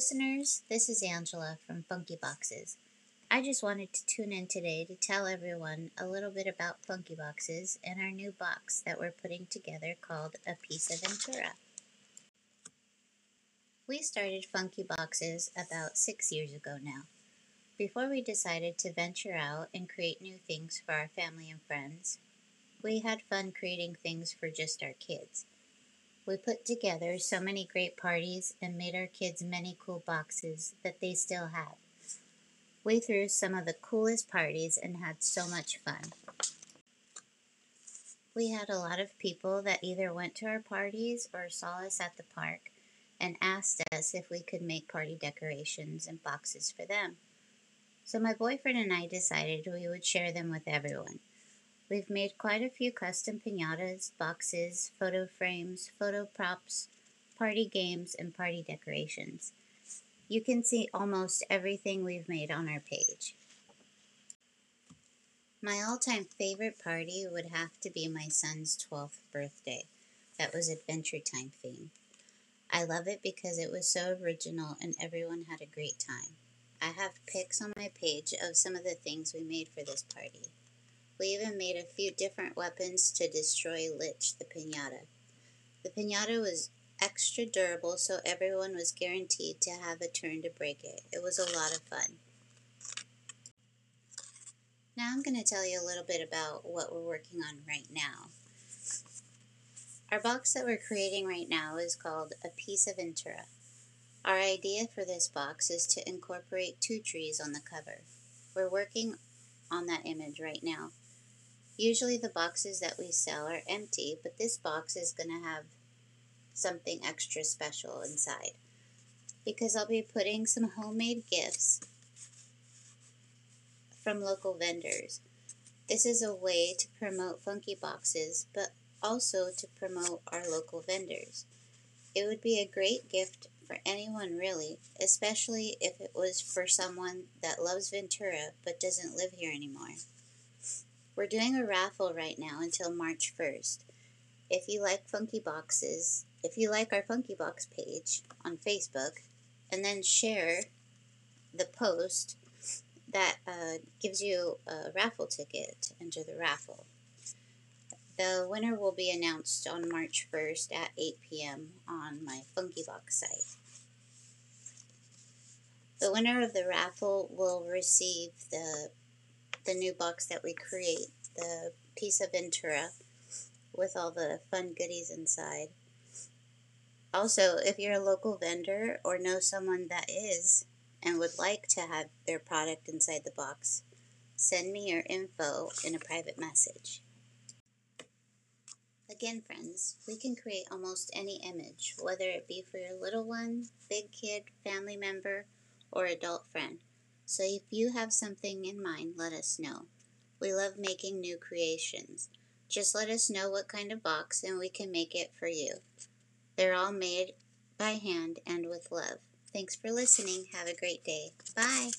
listeners, this is Angela from Funky Boxes. I just wanted to tune in today to tell everyone a little bit about Funky Boxes and our new box that we're putting together called A Piece of Ventura. We started Funky Boxes about six years ago now. Before we decided to venture out and create new things for our family and friends, we had fun creating things for just our kids. We put together so many great parties and made our kids many cool boxes that they still have. We threw some of the coolest parties and had so much fun. We had a lot of people that either went to our parties or saw us at the park and asked us if we could make party decorations and boxes for them. So my boyfriend and I decided we would share them with everyone. We've made quite a few custom pinatas, boxes, photo frames, photo props, party games, and party decorations. You can see almost everything we've made on our page. My all-time favorite party would have to be my son's 12th birthday. That was Adventure Time theme. I love it because it was so original and everyone had a great time. I have pics on my page of some of the things we made for this party. We even made a few different weapons to destroy Lich, the pinata. The pinata was extra durable, so everyone was guaranteed to have a turn to break it. It was a lot of fun. Now I'm going to tell you a little bit about what we're working on right now. Our box that we're creating right now is called A Piece of Ventura. Our idea for this box is to incorporate two trees on the cover. We're working on that image right now. Usually the boxes that we sell are empty, but this box is going to have something extra special inside. Because I'll be putting some homemade gifts from local vendors. This is a way to promote Funky Boxes, but also to promote our local vendors. It would be a great gift for anyone really, especially if it was for someone that loves Ventura but doesn't live here anymore. We're doing a raffle right now until March 1st. If you like Funky Boxes, if you like our Funky Box page on Facebook, and then share the post that uh, gives you a raffle ticket to enter the raffle. The winner will be announced on March 1st at 8 p.m. on my Funky Box site. The winner of the raffle will receive the the new box that we create, the piece of Ventura with all the fun goodies inside. Also, if you're a local vendor or know someone that is and would like to have their product inside the box, send me your info in a private message. Again, friends, we can create almost any image, whether it be for your little one, big kid, family member, or adult friend. So if you have something in mind, let us know. We love making new creations. Just let us know what kind of box and we can make it for you. They're all made by hand and with love. Thanks for listening. Have a great day. Bye.